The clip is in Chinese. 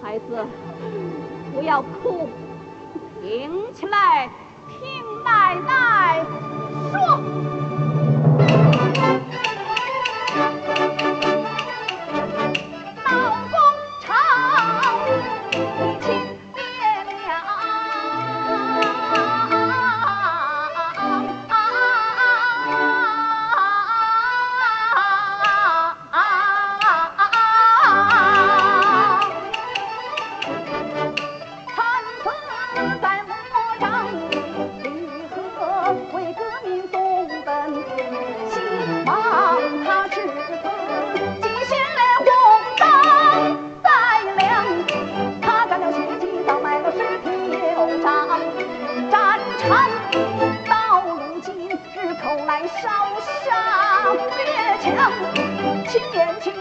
孩子，不要哭，挺起来，听奶奶说。烧杀掠抢，千年前